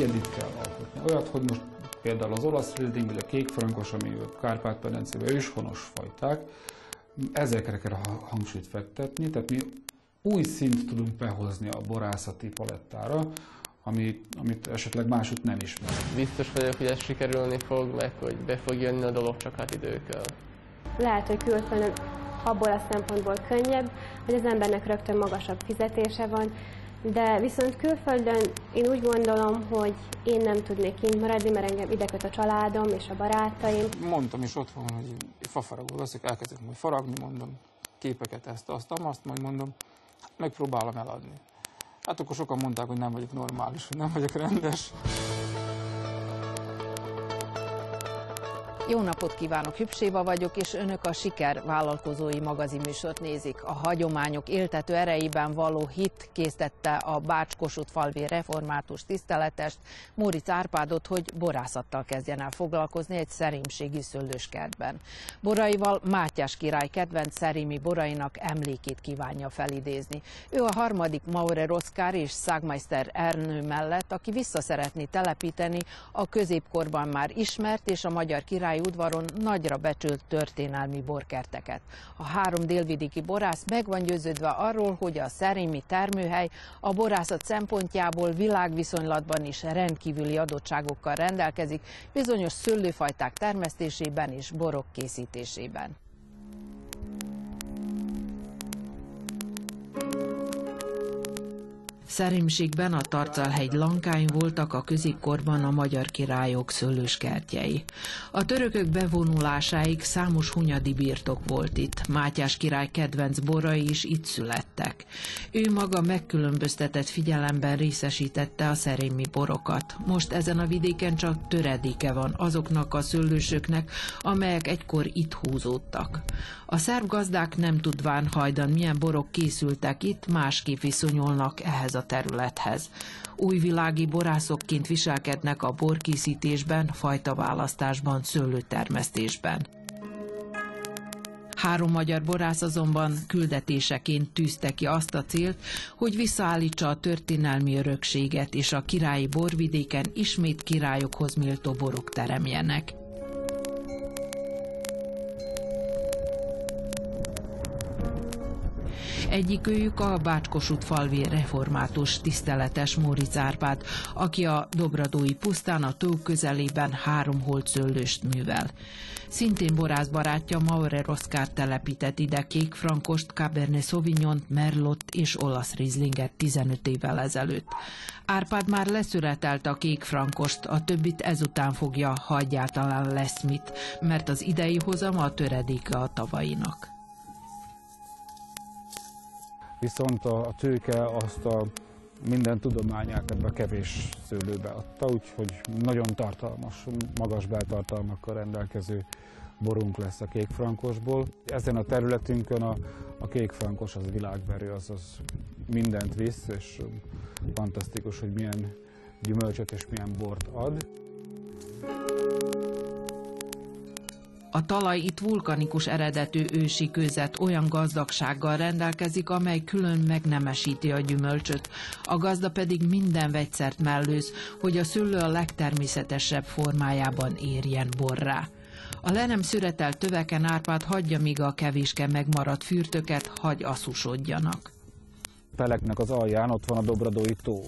egyedit kell alkotni. Olyat, hogy most például az olasz rizling, vagy a kékfrankos, ami a Kárpát-medencében őshonos fajták, ezekre kell hangsúlyt fektetni, tehát mi új szint tudunk behozni a borászati palettára, amit, amit esetleg másút nem ismer. Biztos vagyok, hogy ez sikerülni fog, meg hogy be fog jönni a dolog, csak hát idő kell. Lehet, hogy külföldön abból a szempontból könnyebb, hogy az embernek rögtön magasabb fizetése van, de viszont külföldön én úgy gondolom, hogy én nem tudnék kint maradni, mert engem ideköt a családom és a barátaim. Mondtam is otthon, hogy fafaragó veszek, elkezdek majd faragni, mondom, képeket ezt, azt, azt, majd mondom, megpróbálom eladni. Hát akkor sokan mondták, hogy nem vagyok normális, hogy nem vagyok rendes. Jó napot kívánok, Hübséva vagyok, és önök a Siker vállalkozói magazinműsort nézik. A hagyományok éltető erejében való hit késztette a Bács falvi református tiszteletest, Móricz Árpádot, hogy borászattal kezdjen el foglalkozni egy szerémségi szőlőskertben. Boraival Mátyás király kedvenc szerémi borainak emlékét kívánja felidézni. Ő a harmadik Maurer Oszkár és Szágmeister Ernő mellett, aki vissza szeretné telepíteni a középkorban már ismert és a magyar király udvaron nagyra becsült történelmi borkerteket. A három délvidéki borász meg van győződve arról, hogy a szerémi termőhely a borászat szempontjából világviszonylatban is rendkívüli adottságokkal rendelkezik, bizonyos szőlőfajták termesztésében és borok készítésében. Szerémségben a Tarcalhegy lankáin voltak a középkorban a magyar királyok szőlőskertjei. A törökök bevonulásáig számos hunyadi birtok volt itt. Mátyás király kedvenc borai is itt születtek. Ő maga megkülönböztetett figyelemben részesítette a szerémi borokat. Most ezen a vidéken csak töredéke van azoknak a szőlősöknek, amelyek egykor itt húzódtak. A szerb gazdák nem tudván hajdan milyen borok készültek itt, másképp viszonyulnak ehhez a területhez. Újvilági borászokként viselkednek a borkészítésben, fajtaválasztásban, szőlőtermesztésben. Három magyar borász azonban küldetéseként tűzte ki azt a célt, hogy visszaállítsa a történelmi örökséget, és a királyi borvidéken ismét királyokhoz méltó borok teremjenek. Egyikőjük a Bácskosút falvi református tiszteletes Móricz Árpád, aki a Dobradói pusztán a tó közelében három holcöllőst művel. Szintén borász barátja Maurer Oszkár telepített ide kék frankost, Cabernet Sauvignon, Merlot és olasz rizlinget 15 évvel ezelőtt. Árpád már leszületelte a kék frankost, a többit ezután fogja, ha egyáltalán lesz mit, mert az idei hozam a töredéke a tavainak viszont a, tőke azt a minden tudományát ebbe a kevés szőlőbe adta, úgyhogy nagyon tartalmas, magas beltartalmakkal rendelkező borunk lesz a kékfrankosból. Ezen a területünkön a, a kékfrankos az világverő, azaz mindent visz, és fantasztikus, hogy milyen gyümölcsöt és milyen bort ad. A talaj itt vulkanikus eredetű ősi közet olyan gazdagsággal rendelkezik, amely külön megnemesíti a gyümölcsöt. A gazda pedig minden vegyszert mellőz, hogy a szőlő a legtermészetesebb formájában érjen borrá. A le nem szüretelt töveken árpát hagyja, míg a kevéske megmaradt fürtöket hagy aszusodjanak. Teleknek az alján ott van a Dobradói tó,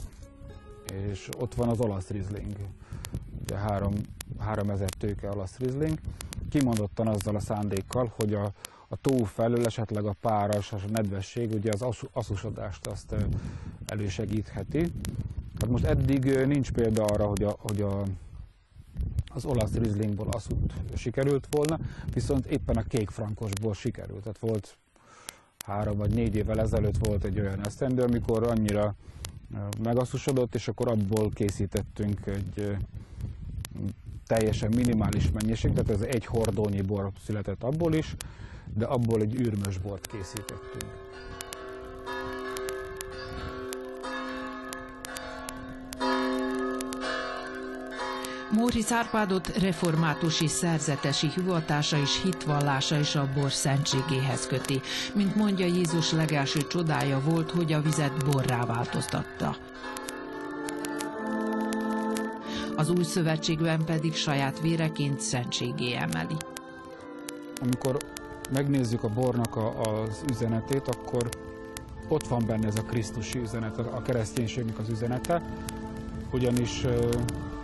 és ott van az olasz rizling. Ugye három, három ezer tőke olasz rizling, kimondottan azzal a szándékkal, hogy a, a tó felől esetleg a páras, a nedvesség ugye az aszusodást azt elősegítheti. Hát most eddig nincs példa arra, hogy, a, hogy a, az olasz rizlingból aszut sikerült volna, viszont éppen a kék frankosból sikerült. Tehát volt három vagy négy évvel ezelőtt volt egy olyan esztendő, amikor annyira megaszusodott, és akkor abból készítettünk egy teljesen minimális mennyiség, tehát ez egy hordónyi bor született abból is, de abból egy űrmös bort készítettünk. Móricz Árpádot reformátusi szerzetesi hivatása és hitvallása is a bor szentségéhez köti. Mint mondja Jézus legelső csodája volt, hogy a vizet borrá változtatta. Az új szövetségben pedig saját véreként szentségé emeli. Amikor megnézzük a bornak a, az üzenetét, akkor ott van benne ez a Krisztusi üzenet, a kereszténységnek az üzenete, ugyanis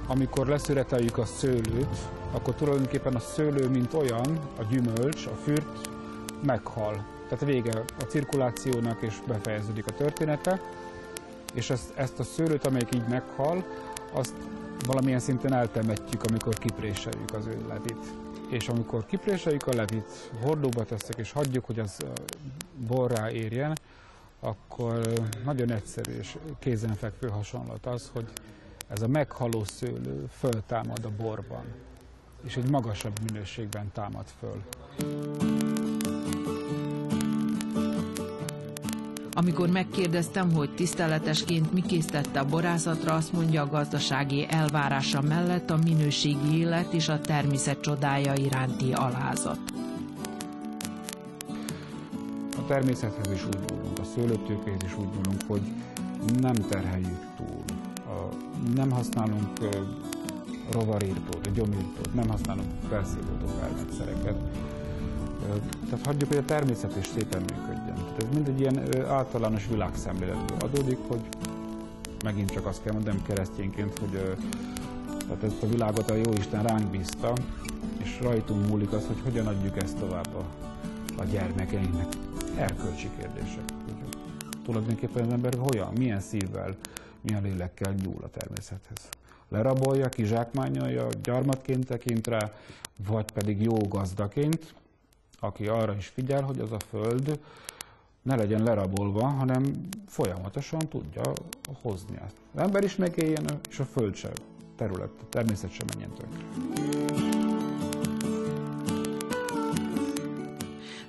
amikor leszüreteljük a szőlőt, akkor tulajdonképpen a szőlő, mint olyan, a gyümölcs, a fürt meghal. Tehát vége a cirkulációnak, és befejeződik a története, és ezt, ezt a szőlőt, amelyik így meghal, azt valamilyen szinten eltemetjük, amikor kipréseljük az ő levit. És amikor kipréseljük a levit, hordóba tesszük, és hagyjuk, hogy az borrá érjen, akkor nagyon egyszerű és kézenfekvő hasonlat az, hogy ez a meghaló szőlő föltámad a borban, és egy magasabb minőségben támad föl. Amikor megkérdeztem, hogy tiszteletesként mi késztette a borászatra, azt mondja a gazdasági elvárása mellett a minőségi élet és a természet csodája iránti alázat. A természethez is úgy nyúlunk, a szőlőtőkéhez is úgy nyúlunk, hogy nem terheljük túl. Nem használunk rovarírtót, gyomírtót, nem használunk felszívódó felmetszereket tehát hagyjuk, hogy a természet is szépen működjön. Tehát ez mind egy ilyen általános világszemléletből adódik, hogy megint csak azt kell mondanom keresztényként, hogy tehát ezt a világot a Jóisten ránk bízta, és rajtunk múlik az, hogy hogyan adjuk ezt tovább a, a gyermekeinknek. Erkölcsi kérdések. Hogy tulajdonképpen az ember hogyan, milyen szívvel, milyen lélekkel nyúl a természethez. Lerabolja, kizsákmányolja, gyarmatként tekint rá, vagy pedig jó gazdaként, aki arra is figyel, hogy az a föld ne legyen lerabolva, hanem folyamatosan tudja hozni ezt. Az ember is megéljen, és a föld sem, terület, a természet sem menjen tönkre.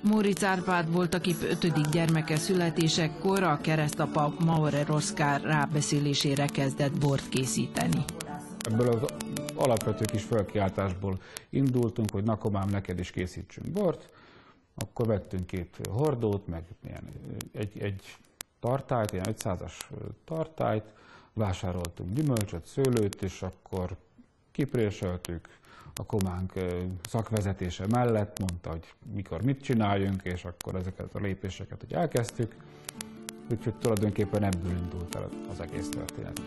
Móricz Árpád volt, aki ötödik gyermeke születésekor a keresztapa Maurer Oszkár rábeszélésére kezdett bort készíteni. Ebből az alapvető kis felkiáltásból indultunk, hogy nakomám neked is készítsünk bort, akkor vettünk két hordót, meg ilyen, egy, egy tartályt, ilyen 500-as tartályt, vásároltunk gyümölcsöt, szőlőt, és akkor kipréseltük, a kománk szakvezetése mellett mondta, hogy mikor mit csináljunk, és akkor ezeket a lépéseket hogy elkezdtük. Úgyhogy tulajdonképpen ebből indult el az egész történet.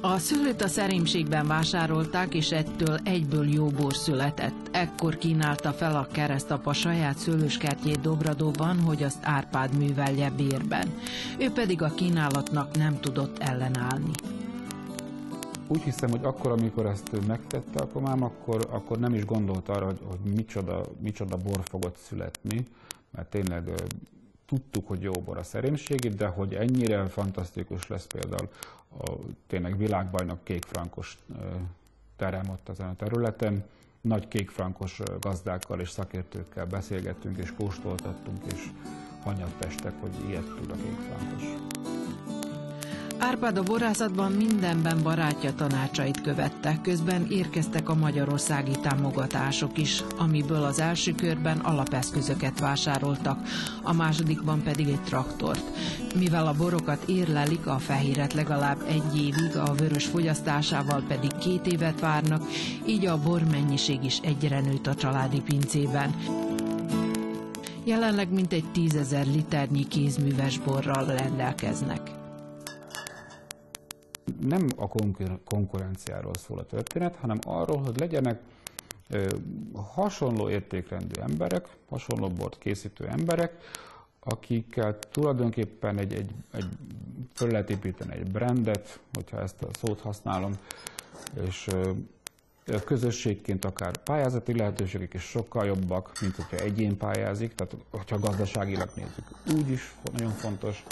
A szülőt a szerémségben vásárolták, és ettől egyből jó bor született. Ekkor kínálta fel a keresztapa saját szőlőskertjét Dobradóban, hogy azt Árpád művelje bérben. Ő pedig a kínálatnak nem tudott ellenállni. Úgy hiszem, hogy akkor, amikor ezt megtette a komám, akkor, akkor nem is gondolt arra, hogy, hogy micsoda, micsoda bor fogott születni, mert tényleg tudtuk, hogy jó bor a szerémségi, de hogy ennyire fantasztikus lesz például a tényleg világbajnok kékfrankos terem ott ezen a területen. Nagy kékfrankos gazdákkal és szakértőkkel beszélgettünk és kóstoltattunk, és hanyatestek, hogy ilyet tud a kékfrankos. Árpád a borászatban mindenben barátja tanácsait követte, közben érkeztek a magyarországi támogatások is, amiből az első körben alapeszközöket vásároltak, a másodikban pedig egy traktort. Mivel a borokat érlelik, a fehéret legalább egy évig, a vörös fogyasztásával pedig két évet várnak, így a bor mennyiség is egyre nőtt a családi pincében. Jelenleg mintegy tízezer liternyi kézműves borral rendelkeznek nem a konkurenciáról szól a történet, hanem arról, hogy legyenek hasonló értékrendű emberek, hasonló bort készítő emberek, akikkel tulajdonképpen egy, egy, egy föl lehet építeni egy brandet, hogyha ezt a szót használom, és közösségként akár pályázati lehetőségek is sokkal jobbak, mint hogyha egyén pályázik, tehát hogyha gazdaságilag nézzük, úgy is nagyon fontos,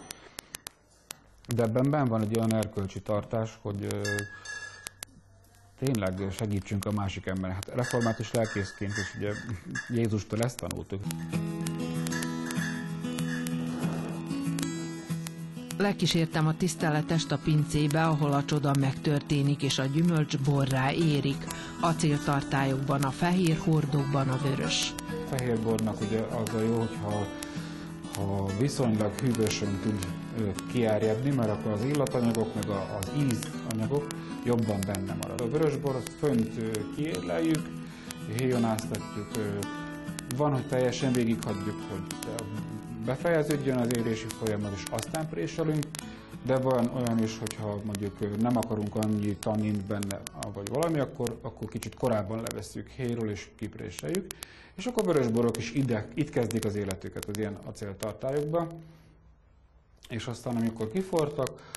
de ebben ben van egy olyan erkölcsi tartás, hogy ö, tényleg segítsünk a másik embernek. Hát református lelkészként is ugye Jézustól ezt tanultuk. Lekísértem a tiszteletest a pincébe, ahol a csoda megtörténik, és a gyümölcs borrá érik. Acéltartályokban, a fehér hordókban a vörös. A fehér bornak ugye az a jó, hogyha ha viszonylag hűvösen tud kiárjadni, mert akkor az illatanyagok, meg az ízanyagok jobban benne marad. A vörösbor azt fönt kiérleljük, héjonáztatjuk, van, hogy teljesen végighagyjuk, hogy befejeződjön az érési folyamat, és aztán préselünk, de van olyan is, hogyha mondjuk nem akarunk annyi tanint benne, vagy valami, akkor, akkor kicsit korábban levesszük héről és kipréseljük. És akkor vörösborok is ide, itt kezdik az életüket az ilyen acéltartályokba. És aztán, amikor kifortak,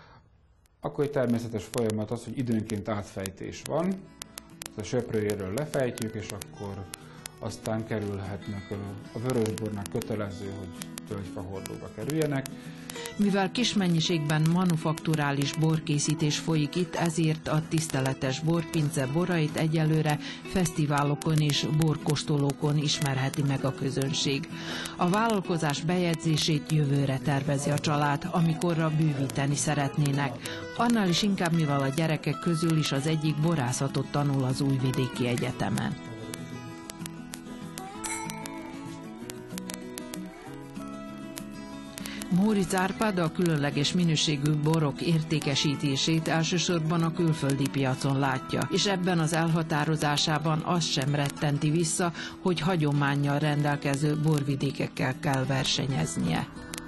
akkor egy természetes folyamat az, hogy időnként átfejtés van, a söprőjéről lefejtjük, és akkor aztán kerülhetnek a vörösbornák kötelező, hogy tölgyfahordóba kerüljenek. Mivel kis mennyiségben manufakturális borkészítés folyik itt, ezért a tiszteletes borpince borait egyelőre fesztiválokon és borkostolókon ismerheti meg a közönség. A vállalkozás bejegyzését jövőre tervezi a család, amikorra bővíteni szeretnének. Annál is inkább, mivel a gyerekek közül is az egyik borászatot tanul az Újvidéki Egyetemen. Móricz Árpád a különleges minőségű borok értékesítését elsősorban a külföldi piacon látja, és ebben az elhatározásában azt sem rettenti vissza, hogy hagyományjal rendelkező borvidékekkel kell versenyeznie.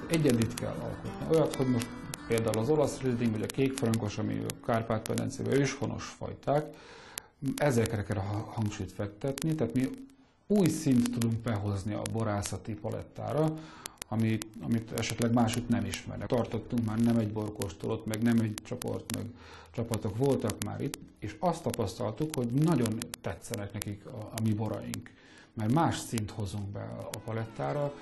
Egyedit kell alkotni. Olyat, hogy most például az olasz rizling, vagy a kékfrankos, ami a Kárpát-medencében őshonos fajták, ezekre kell hangsúlyt fektetni, tehát mi új szint tudunk behozni a borászati palettára, amit, amit esetleg másút nem ismernek. Tartottunk már nem egy borkóstolót, meg nem egy csoport, meg csapatok voltak már itt, és azt tapasztaltuk, hogy nagyon tetszenek nekik a, a mi boraink, mert más szint hozunk be a palettára,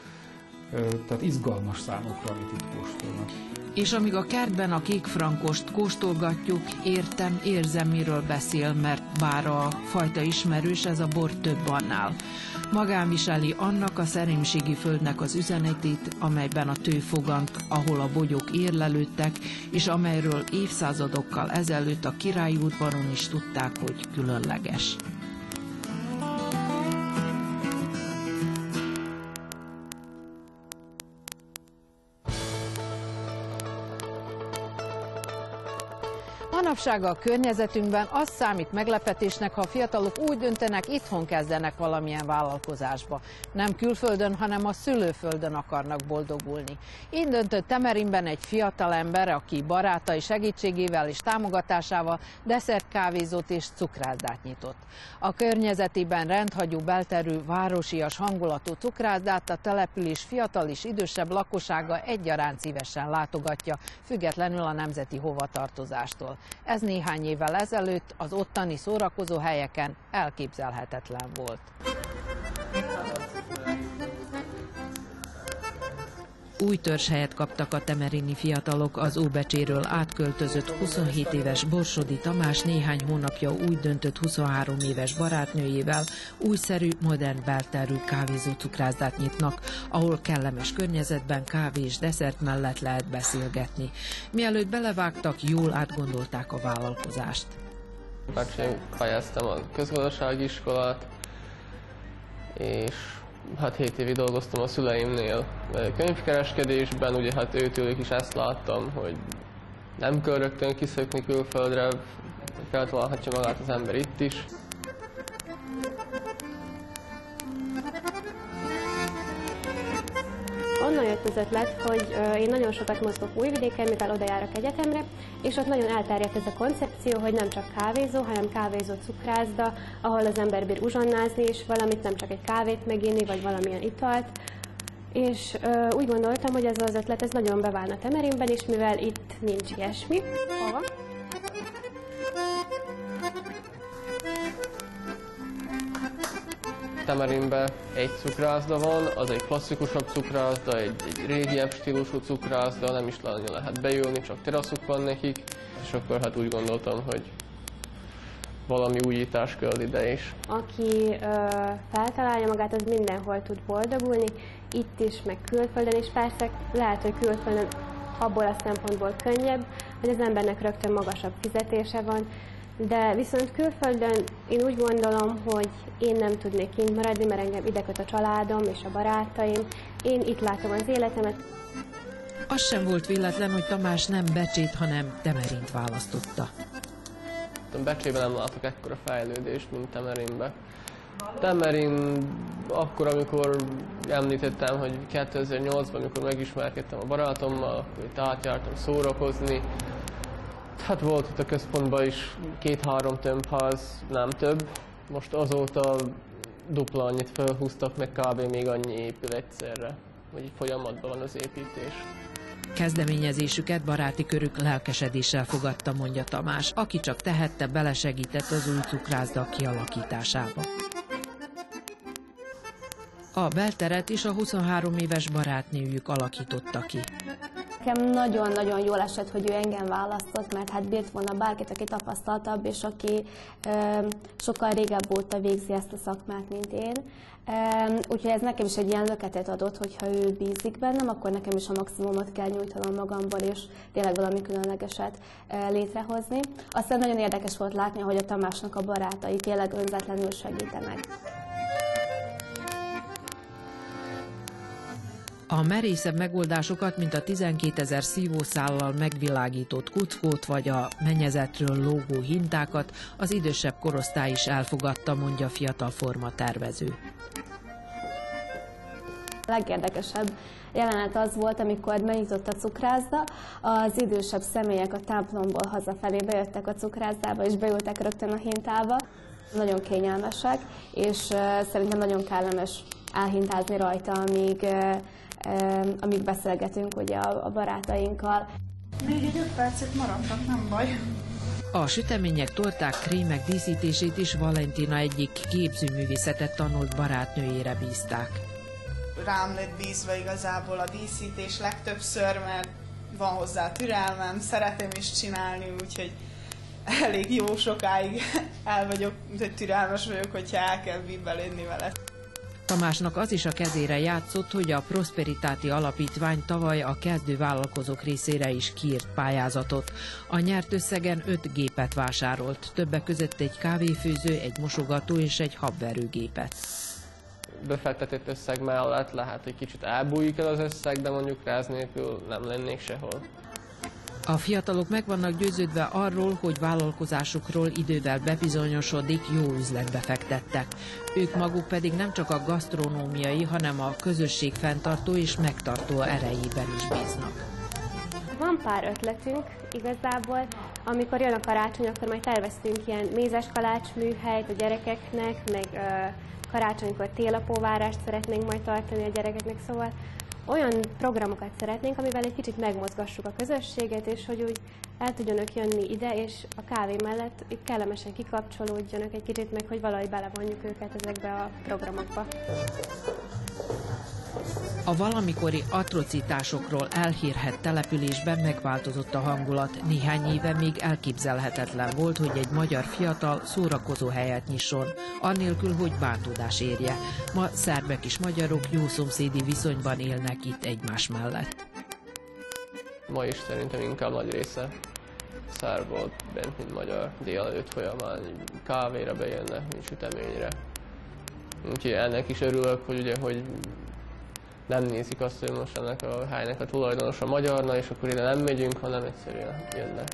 tehát izgalmas számokra, amit itt kóstolnak. És amíg a kertben a kékfrankost kóstolgatjuk, értem, érzem, miről beszél, mert bár a fajta ismerős, ez a bor több annál. Magán viseli annak a szerémségi földnek az üzenetét, amelyben a tőfogant, ahol a bogyók érlelődtek, és amelyről évszázadokkal ezelőtt a királyútbaron is tudták, hogy különleges. Manapság a környezetünkben az számít meglepetésnek, ha a fiatalok úgy döntenek, itthon kezdenek valamilyen vállalkozásba. Nem külföldön, hanem a szülőföldön akarnak boldogulni. Így döntött Temerinben egy fiatal ember, aki barátai segítségével és támogatásával kávézót és cukrászdát nyitott. A környezetében rendhagyó belterű, városias hangulatú cukrászdát a település fiatal és idősebb lakossága egyaránt szívesen látogatja, függetlenül a nemzeti hovatartozástól. Ez néhány évvel ezelőtt az ottani szórakozó helyeken elképzelhetetlen volt. Új törzshelyet kaptak a temerini fiatalok az Óbecséről átköltözött 27 éves Borsodi Tamás néhány hónapja úgy döntött 23 éves barátnőjével újszerű, modern belterű kávézó cukrászdát nyitnak, ahol kellemes környezetben kávé és desszert mellett lehet beszélgetni. Mielőtt belevágtak, jól átgondolták a vállalkozást. Fejeztem a közgazdasági iskolát, és hát 7 évig dolgoztam a szüleimnél könyvkereskedésben, ugye hát őtőlük is ezt láttam, hogy nem kell rögtön kiszökni külföldre, feltalálhatja magát az ember itt is. Jött az ötlet, hogy én nagyon sokat mozgok Újvidéken, mivel oda járok egyetemre, és ott nagyon elterjedt ez a koncepció, hogy nem csak kávézó, hanem kávézó cukrászda, ahol az ember bír uzsonnázni is valamit, nem csak egy kávét meginni, vagy valamilyen italt. És ö, úgy gondoltam, hogy ez az ötlet ez nagyon beválna Temerinben is, mivel itt nincs ilyesmi. Hova? Temerinben egy cukrászda van, az egy klasszikusabb cukrászda, egy, egy régiebb stílusú cukrászda, nem is nagyon lehet bejönni, csak teraszuk van nekik, és akkor hát úgy gondoltam, hogy valami újítás kell ide is. Aki ö, feltalálja magát, az mindenhol tud boldogulni, itt is, meg külföldön, és persze lehet, hogy külföldön abból a szempontból könnyebb, hogy az embernek rögtön magasabb fizetése van, de viszont külföldön én úgy gondolom, hogy én nem tudnék kint maradni, mert engem ide köt a családom és a barátaim. Én itt látom az életemet. Az sem volt véletlen, hogy Tamás nem Becsét, hanem Temerint választotta. Becsében nem látok ekkora fejlődést, mint Temerinbe. Temerin akkor, amikor említettem, hogy 2008-ban, amikor megismerkedtem a barátommal, akkor itt átjártam szórakozni. Hát volt itt a központban is két-három tömbház, nem több. Most azóta dupla annyit felhúztak, meg kb. még annyi épül egyszerre. Vagy folyamatban van az építés. Kezdeményezésüket baráti körük lelkesedéssel fogadta, mondja Tamás, aki csak tehette, belesegített az új cukrászda kialakításába. A belteret is a 23 éves barátnőjük alakította ki. Nekem nagyon-nagyon jól esett, hogy ő engem választott, mert hát bírt volna bárkit, aki tapasztaltabb, és aki ö, sokkal régebb óta végzi ezt a szakmát, mint én. Ö, úgyhogy ez nekem is egy ilyen löketet adott, hogyha ő bízik bennem, akkor nekem is a maximumot kell nyújtanom magamból, és tényleg valami különlegeset ö, létrehozni. Aztán nagyon érdekes volt látni, hogy a Tamásnak a barátai tényleg önzetlenül segítenek. A merészebb megoldásokat, mint a 12 ezer szívószállal megvilágított kuckót vagy a mennyezetről lógó hintákat az idősebb korosztály is elfogadta, mondja a fiatal forma tervező. A legérdekesebb jelenet az volt, amikor megnyitott a cukrászda, az idősebb személyek a templomból hazafelé bejöttek a cukrászdába, és beültek rögtön a hintába. Nagyon kényelmesek, és szerintem nagyon kellemes elhintázni rajta, amíg, amíg beszélgetünk ugye a, barátainkkal. Még egy öt percet maradtak, nem baj. A sütemények, torták, krémek díszítését is Valentina egyik képzőművészetet tanult barátnőjére bízták. Rám lett bízva igazából a díszítés legtöbbször, mert van hozzá türelmem, szeretem is csinálni, úgyhogy elég jó sokáig el vagyok, de türelmes vagyok, hogyha el kell bíbelődni vele. Tamásnak az is a kezére játszott, hogy a Prosperitáti Alapítvány tavaly a kezdő vállalkozók részére is kiírt pályázatot. A nyert összegen öt gépet vásárolt, többek között egy kávéfőző, egy mosogató és egy habverőgépet. Befektetett összeg mellett lehet, hogy kicsit elbújik el az összeg, de mondjuk ráz nélkül nem lennék sehol. A fiatalok meg vannak győződve arról, hogy vállalkozásukról idővel bebizonyosodik, jó üzletbe fektettek. Ők maguk pedig nem csak a gasztronómiai, hanem a közösség fenntartó és megtartó erejében is bíznak. Van pár ötletünk igazából, amikor jön a karácsony, akkor majd terveztünk ilyen mézes kalács műhelyt a gyerekeknek, meg karácsonykor télapóvárást szeretnénk majd tartani a gyerekeknek, szóval olyan programokat szeretnénk, amivel egy kicsit megmozgassuk a közösséget, és hogy úgy el tudjanak jönni ide, és a kávé mellett kellemesen kikapcsolódjanak egy kicsit, meg hogy valahogy belevonjuk őket ezekbe a programokba. A valamikori atrocitásokról elhírhet településben megváltozott a hangulat. Néhány éve még elképzelhetetlen volt, hogy egy magyar fiatal szórakozó helyet nyisson, annélkül, hogy bántódás érje. Ma szerbek és magyarok jó szomszédi viszonyban élnek itt egymás mellett. Ma is szerintem inkább nagy része szár volt bent, mint magyar délelőtt folyamán, kávéra bejönnek, mint süteményre. Úgyhogy ennek is örülök, hogy ugye, hogy nem nézik azt, hogy most ennek a helynek a tulajdonos a magyarna, és akkor ide nem megyünk, hanem egyszerűen jönnek.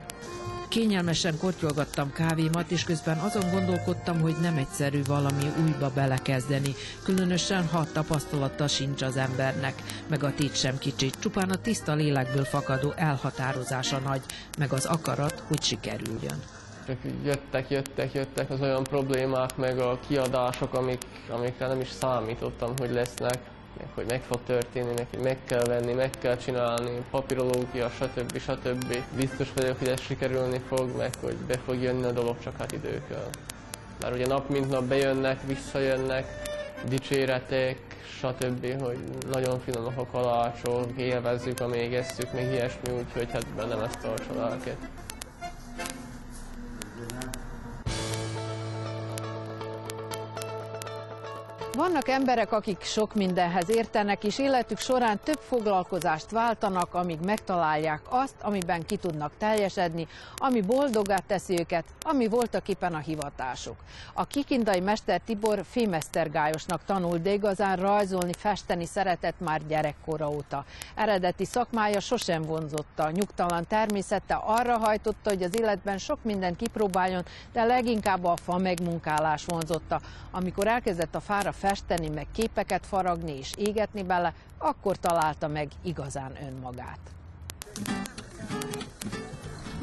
Kényelmesen kortyolgattam kávémat, és közben azon gondolkodtam, hogy nem egyszerű valami újba belekezdeni, különösen ha tapasztalata sincs az embernek, meg a tét sem kicsit, csupán a tiszta lélekből fakadó elhatározása nagy, meg az akarat, hogy sikerüljön. Csak jöttek, jöttek, jöttek az olyan problémák, meg a kiadások, amik, amikre nem is számítottam, hogy lesznek hogy meg fog történni, hogy meg kell venni, meg kell csinálni, papírológia, stb. stb. Biztos vagyok, hogy ez sikerülni fog, meg hogy be fog jönni a dolog, csak hát időkkel. Már ugye nap mint nap bejönnek, visszajönnek, dicséretek, stb., hogy nagyon finomak a kalácsok, élvezzük, amíg esszük, még ilyesmi, úgyhogy hát bennem ezt tartsa lelket. Vannak emberek, akik sok mindenhez értenek, és életük során több foglalkozást váltanak, amíg megtalálják azt, amiben ki tudnak teljesedni, ami boldogát teszi őket, ami voltak éppen a hivatásuk. A kikindai mester Tibor fémesztergályosnak tanult, de igazán rajzolni, festeni szeretett már gyerekkora óta. Eredeti szakmája sosem vonzotta, nyugtalan természete arra hajtotta, hogy az életben sok mindent kipróbáljon, de leginkább a fa megmunkálás vonzotta. Amikor elkezdett a fára festeni, meg képeket faragni és égetni bele, akkor találta meg igazán önmagát.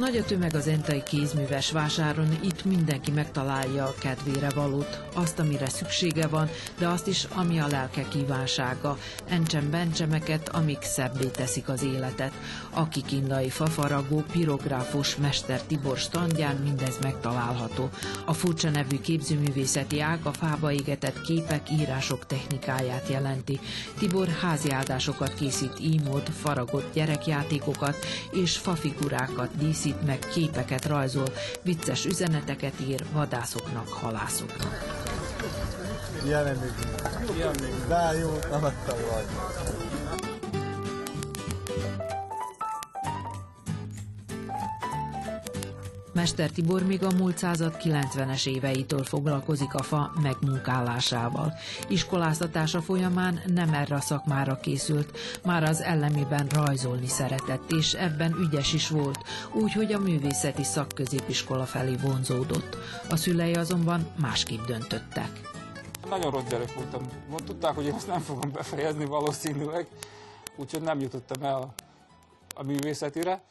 Nagy a tömeg az entai kézműves vásáron, itt mindenki megtalálja a kedvére valót, azt, amire szüksége van, de azt is, ami a lelke kívánsága, encsen bencsemeket, amik szebbé teszik az életet. A kikindai fafaragó, pirográfus Mester Tibor standján mindez megtalálható. A furcsa nevű képzőművészeti ág a fába égetett képek, írások technikáját jelenti. Tibor háziáldásokat készít ímód, faragott gyerekjátékokat és fafigurákat díszít, készít meg képeket rajzol, vicces üzeneteket ír vadászoknak, halászoknak. Jelenleg. De jó, nem vagy. Mester Tibor még a múlt század 90-es éveitől foglalkozik a fa megmunkálásával. Iskoláztatása folyamán nem erre a szakmára készült, már az ellenében rajzolni szeretett, és ebben ügyes is volt, úgyhogy a művészeti szakközépiskola felé vonzódott. A szülei azonban másképp döntöttek. Nagyon rossz gyerek voltam. Tudták, hogy én ezt nem fogom befejezni valószínűleg, úgyhogy nem jutottam el a művészetire,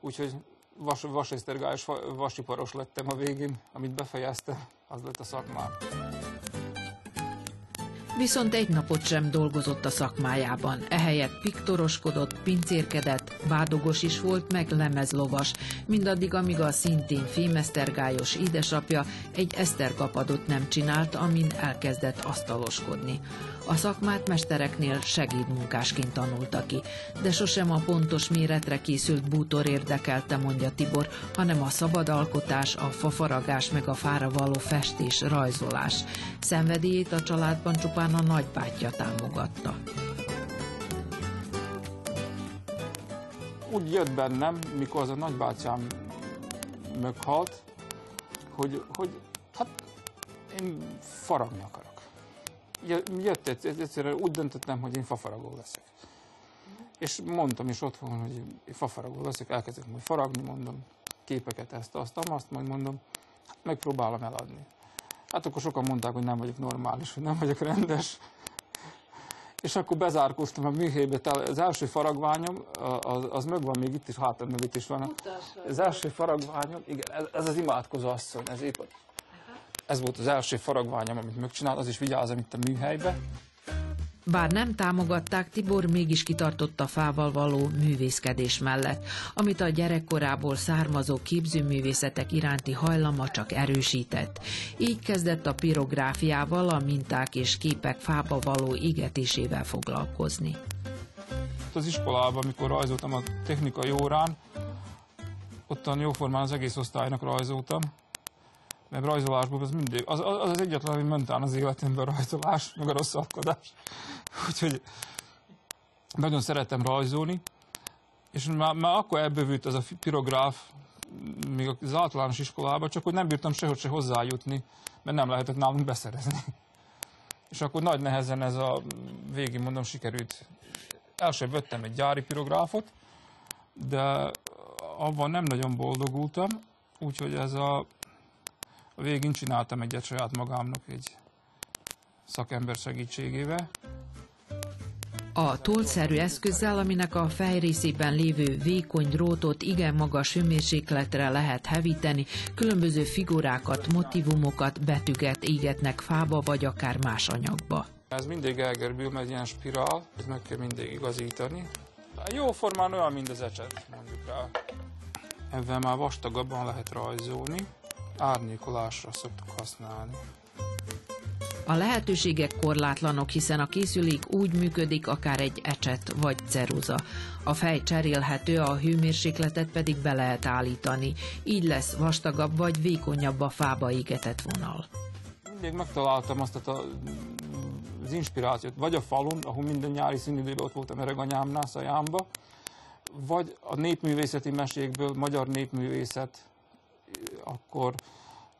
úgyhogy vas, vasesztergályos vasiparos lettem a végén, amit befejeztem, az lett a szakmám. Viszont egy napot sem dolgozott a szakmájában. Ehelyett piktoroskodott, pincérkedett, vádogos is volt, meg lemezlovas, mindaddig, amíg a szintén fémesztergályos édesapja egy eszterkapadot nem csinált, amin elkezdett asztaloskodni. A szakmát mestereknél segédmunkásként tanulta ki, de sosem a pontos méretre készült bútor érdekelte, mondja Tibor, hanem a szabad alkotás, a fafaragás meg a fára való festés, rajzolás. Szenvedélyét a családban csupán a nagybátyja támogatta. Úgy jött bennem, mikor az a nagybátyám meghalt, hogy, hogy hát én faragni akarok jött egyszerűen úgy döntöttem, hogy én fafaragó leszek. És mondtam is otthon, hogy én fafaragó leszek, elkezdek majd faragni, mondom, képeket ezt, azt, azt, majd mondom, hát megpróbálom eladni. Hát akkor sokan mondták, hogy nem vagyok normális, hogy nem vagyok rendes. És akkor bezárkóztam a műhelybe, az első faragványom, az, az megvan még itt is, hátam mögött is van. Az első faragványom, igen, ez az imádkozó asszony, ez épp ez volt az első faragványom, amit megcsinált, az is vigyázom itt a műhelybe. Bár nem támogatták, Tibor mégis kitartott a fával való művészkedés mellett, amit a gyerekkorából származó képzőművészetek iránti hajlama csak erősített. Így kezdett a pirográfiával, a minták és képek fába való égetésével foglalkozni. Az iskolában, amikor rajzoltam a technikai órán, ottan jóformán az egész osztálynak rajzoltam, mert rajzolásból az mindig, az, az, az egyetlen, ami mentán az életemben rajzolás, meg a rosszalkodás. Úgyhogy nagyon szeretem rajzolni, és már, már akkor elbővült ez a pirográf, még az általános iskolában, csak hogy nem bírtam sehogy se hozzájutni, mert nem lehetett nálunk beszerezni. És akkor nagy nehezen ez a végén mondom sikerült. El sem vettem egy gyári pirográfot, de abban nem nagyon boldogultam, úgyhogy ez a a végén csináltam egyet saját magámnak egy szakember segítségével. A tollszerű eszközzel, aminek a fejrészében lévő vékony drótot igen magas hőmérsékletre lehet hevíteni, különböző figurákat, motivumokat, betűget égetnek fába vagy akár más anyagba. Ez mindig elgerbül, mert ilyen spirál, ez meg kell mindig igazítani. Jó formán olyan, mint az ecset, mondjuk rá. Ezzel már vastagabban lehet rajzolni árnyékolásra szoktuk használni. A lehetőségek korlátlanok, hiszen a készülék úgy működik, akár egy ecset vagy ceruza. A fej cserélhető, a hőmérsékletet pedig be lehet állítani. Így lesz vastagabb vagy vékonyabb a fába égetett vonal. Mindig megtaláltam azt a az inspirációt, vagy a falun, ahol minden nyári szünidőben ott voltam Ereganyámnál, Szajámba, vagy a népművészeti mesékből, magyar népművészet, akkor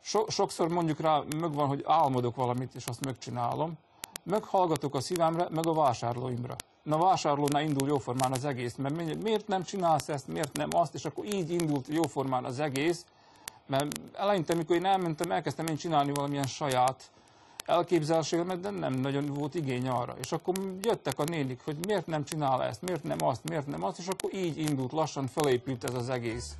so, sokszor mondjuk rá, megvan, hogy álmodok valamit, és azt megcsinálom, meghallgatok a szívemre, meg a vásárlóimra. Na vásárlónál indul jóformán az egész, mert miért nem csinálsz ezt, miért nem azt, és akkor így indult jóformán az egész, mert eleinte, amikor én elmentem, elkezdtem én csinálni valamilyen saját elképzelésemet, de nem nagyon volt igény arra. És akkor jöttek a nénik, hogy miért nem csinál ezt, miért nem azt, miért nem azt, és akkor így indult, lassan felépült ez az egész.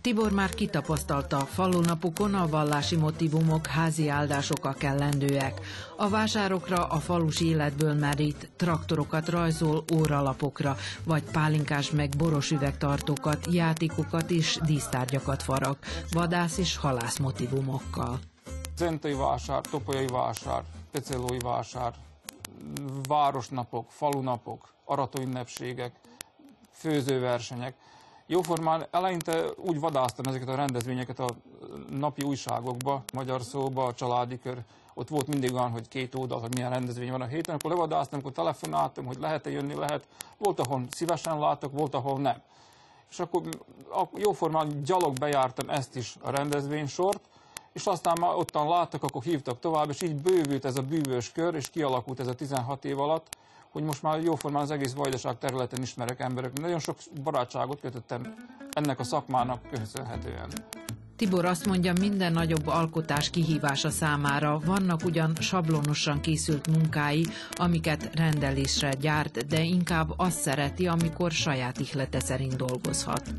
Tibor már kitapasztalta, falunapokon a vallási motivumok, házi áldások a kellendőek. A vásárokra a falusi életből merít, traktorokat rajzol óralapokra, vagy pálinkás meg boros üvegtartókat, játékokat és dísztárgyakat farag, vadász és halász motivumokkal. Zentai vásár, topolyai vásár, pecelói vásár, városnapok, falunapok, aratóünnepségek, főzőversenyek. Jóformán eleinte úgy vadáztam ezeket a rendezvényeket a napi újságokba, magyar szóba, a családi kör, ott volt mindig olyan, hogy két oldal, hogy milyen rendezvény van a héten, akkor levadáztam, akkor telefonáltam, hogy lehet-e jönni, lehet. Volt, ahol szívesen látok, volt, ahol nem. És akkor jóformán gyalog bejártam ezt is a rendezvénysort, és aztán már ottan láttak, akkor hívtak tovább, és így bővült ez a bűvös kör, és kialakult ez a 16 év alatt, hogy most már jóformán az egész vajdaság területen ismerek emberek. Nagyon sok barátságot kötöttem ennek a szakmának köszönhetően. Tibor azt mondja, minden nagyobb alkotás kihívása számára vannak ugyan sablonosan készült munkái, amiket rendelésre gyárt, de inkább azt szereti, amikor saját ihlete szerint dolgozhat.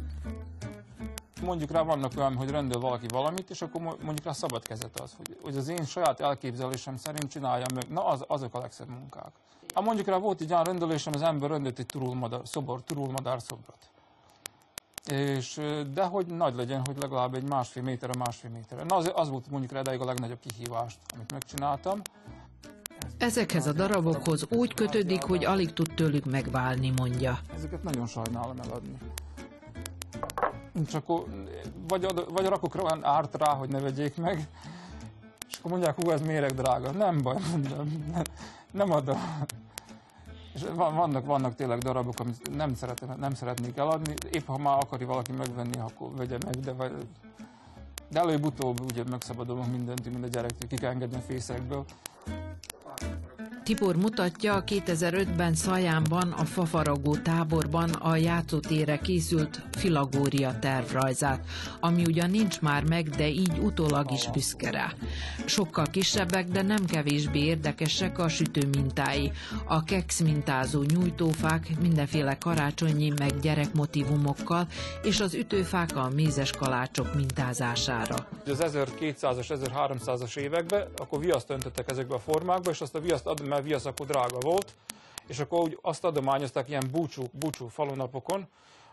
Mondjuk rá vannak olyan, hogy rendel valaki valamit, és akkor mondjuk rá szabad kezet az, hogy, hogy az én saját elképzelésem szerint csináljam meg. Na, az, azok a legszebb munkák. Hát mondjuk rá volt egy olyan rendelésem, az ember rendelt egy turulmadár, szobor, turulmadár szobrot. És, de hogy nagy legyen, hogy legalább egy másfél méterre, másfél méterre. Na az, az volt mondjuk rá a legnagyobb kihívást, amit megcsináltam. Ezekhez a darabokhoz úgy kötődik, hogy alig tud tőlük megválni, mondja. Ezeket nagyon sajnálom eladni. Csak akkor vagy, ad, vagy rakok olyan árt rá, hogy ne vegyék meg, és akkor mondják, hú, ez méreg drága. Nem baj, mondom, nem adom. És vannak, vannak tényleg darabok, amit nem, szeretem, nem szeretnék eladni. Épp ha már akari valaki megvenni, akkor vegye meg, de, de előbb-utóbb ugye megszabadulunk mindent, mind a gyerektől, ki kell engedni a fészekből. Tibor mutatja, 2005-ben Szajánban, a fafaragó táborban a játszótére készült Filagória tervrajzát, ami ugyan nincs már meg, de így utólag is büszke rá. Sokkal kisebbek, de nem kevésbé érdekesek a sütő mintái. A keks mintázó nyújtófák mindenféle karácsonyi meg gyerekmotivumokkal, és az ütőfák a mézes kalácsok mintázására. Az 1200-as, 1300-as években akkor viaszt öntöttek ezekbe a formákba, és azt a viaszt ad, mert viasz akkor drága volt, és akkor úgy azt adományozták ilyen búcsú, búcsú falunapokon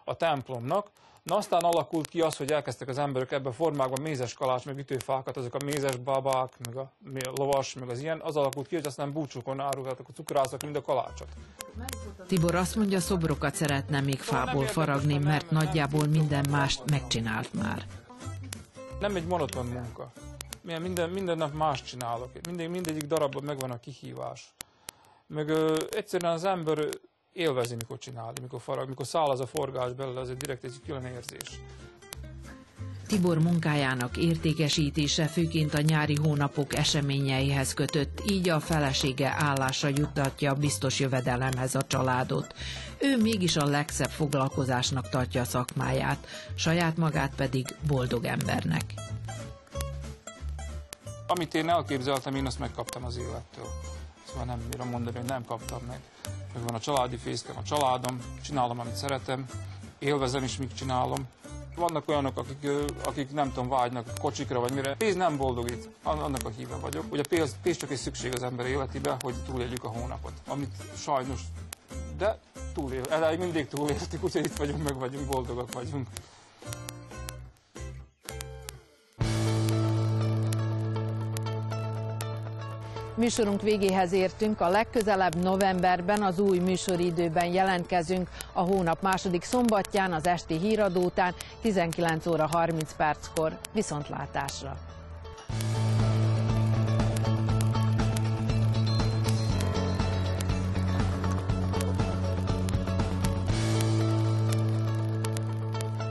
a templomnak. Na aztán alakult ki az, hogy elkezdtek az emberek ebbe a formákban mézes kalács, meg ütőfákat, azok a mézes babák, meg a lovas, meg az ilyen, az alakult ki, hogy aztán búcsúkon árultak a cukrászok, mind a kalácsot. Tibor azt mondja, szobrokat szeretne még fából faragni, mert nagyjából minden mást megcsinált már. Nem egy monoton munka. Minden, minden nap más csinálok. Minden, mindegyik darabban megvan a kihívás meg ö, egyszerűen az ember élvezi, mikor csinál, mikor farag, mikor száll az a forgás belőle, az egy direkt egy külön érzés. Tibor munkájának értékesítése főként a nyári hónapok eseményeihez kötött, így a felesége állásra juttatja biztos jövedelemhez a családot. Ő mégis a legszebb foglalkozásnak tartja a szakmáját, saját magát pedig boldog embernek. Amit én elképzeltem, én azt megkaptam az élettől. Szóval nem bírom mondani, hogy nem kaptam meg. Meg van a családi fészkem, a családom, csinálom, amit szeretem, élvezem is, mit csinálom. Vannak olyanok, akik, akik nem tudom, vágynak kocsikra vagy mire. Pénz nem boldogít, annak a híve vagyok. Ugye pénz, pénz csak egy szükség az ember életében, hogy túléljük a hónapot. Amit sajnos, de túlél, elég mindig túléltük, úgyhogy itt vagyunk, meg vagyunk, boldogak vagyunk. Műsorunk végéhez értünk, a legközelebb novemberben az új műsoridőben jelentkezünk a hónap második szombatján az esti híradó után 19 óra 30 perckor. Viszontlátásra!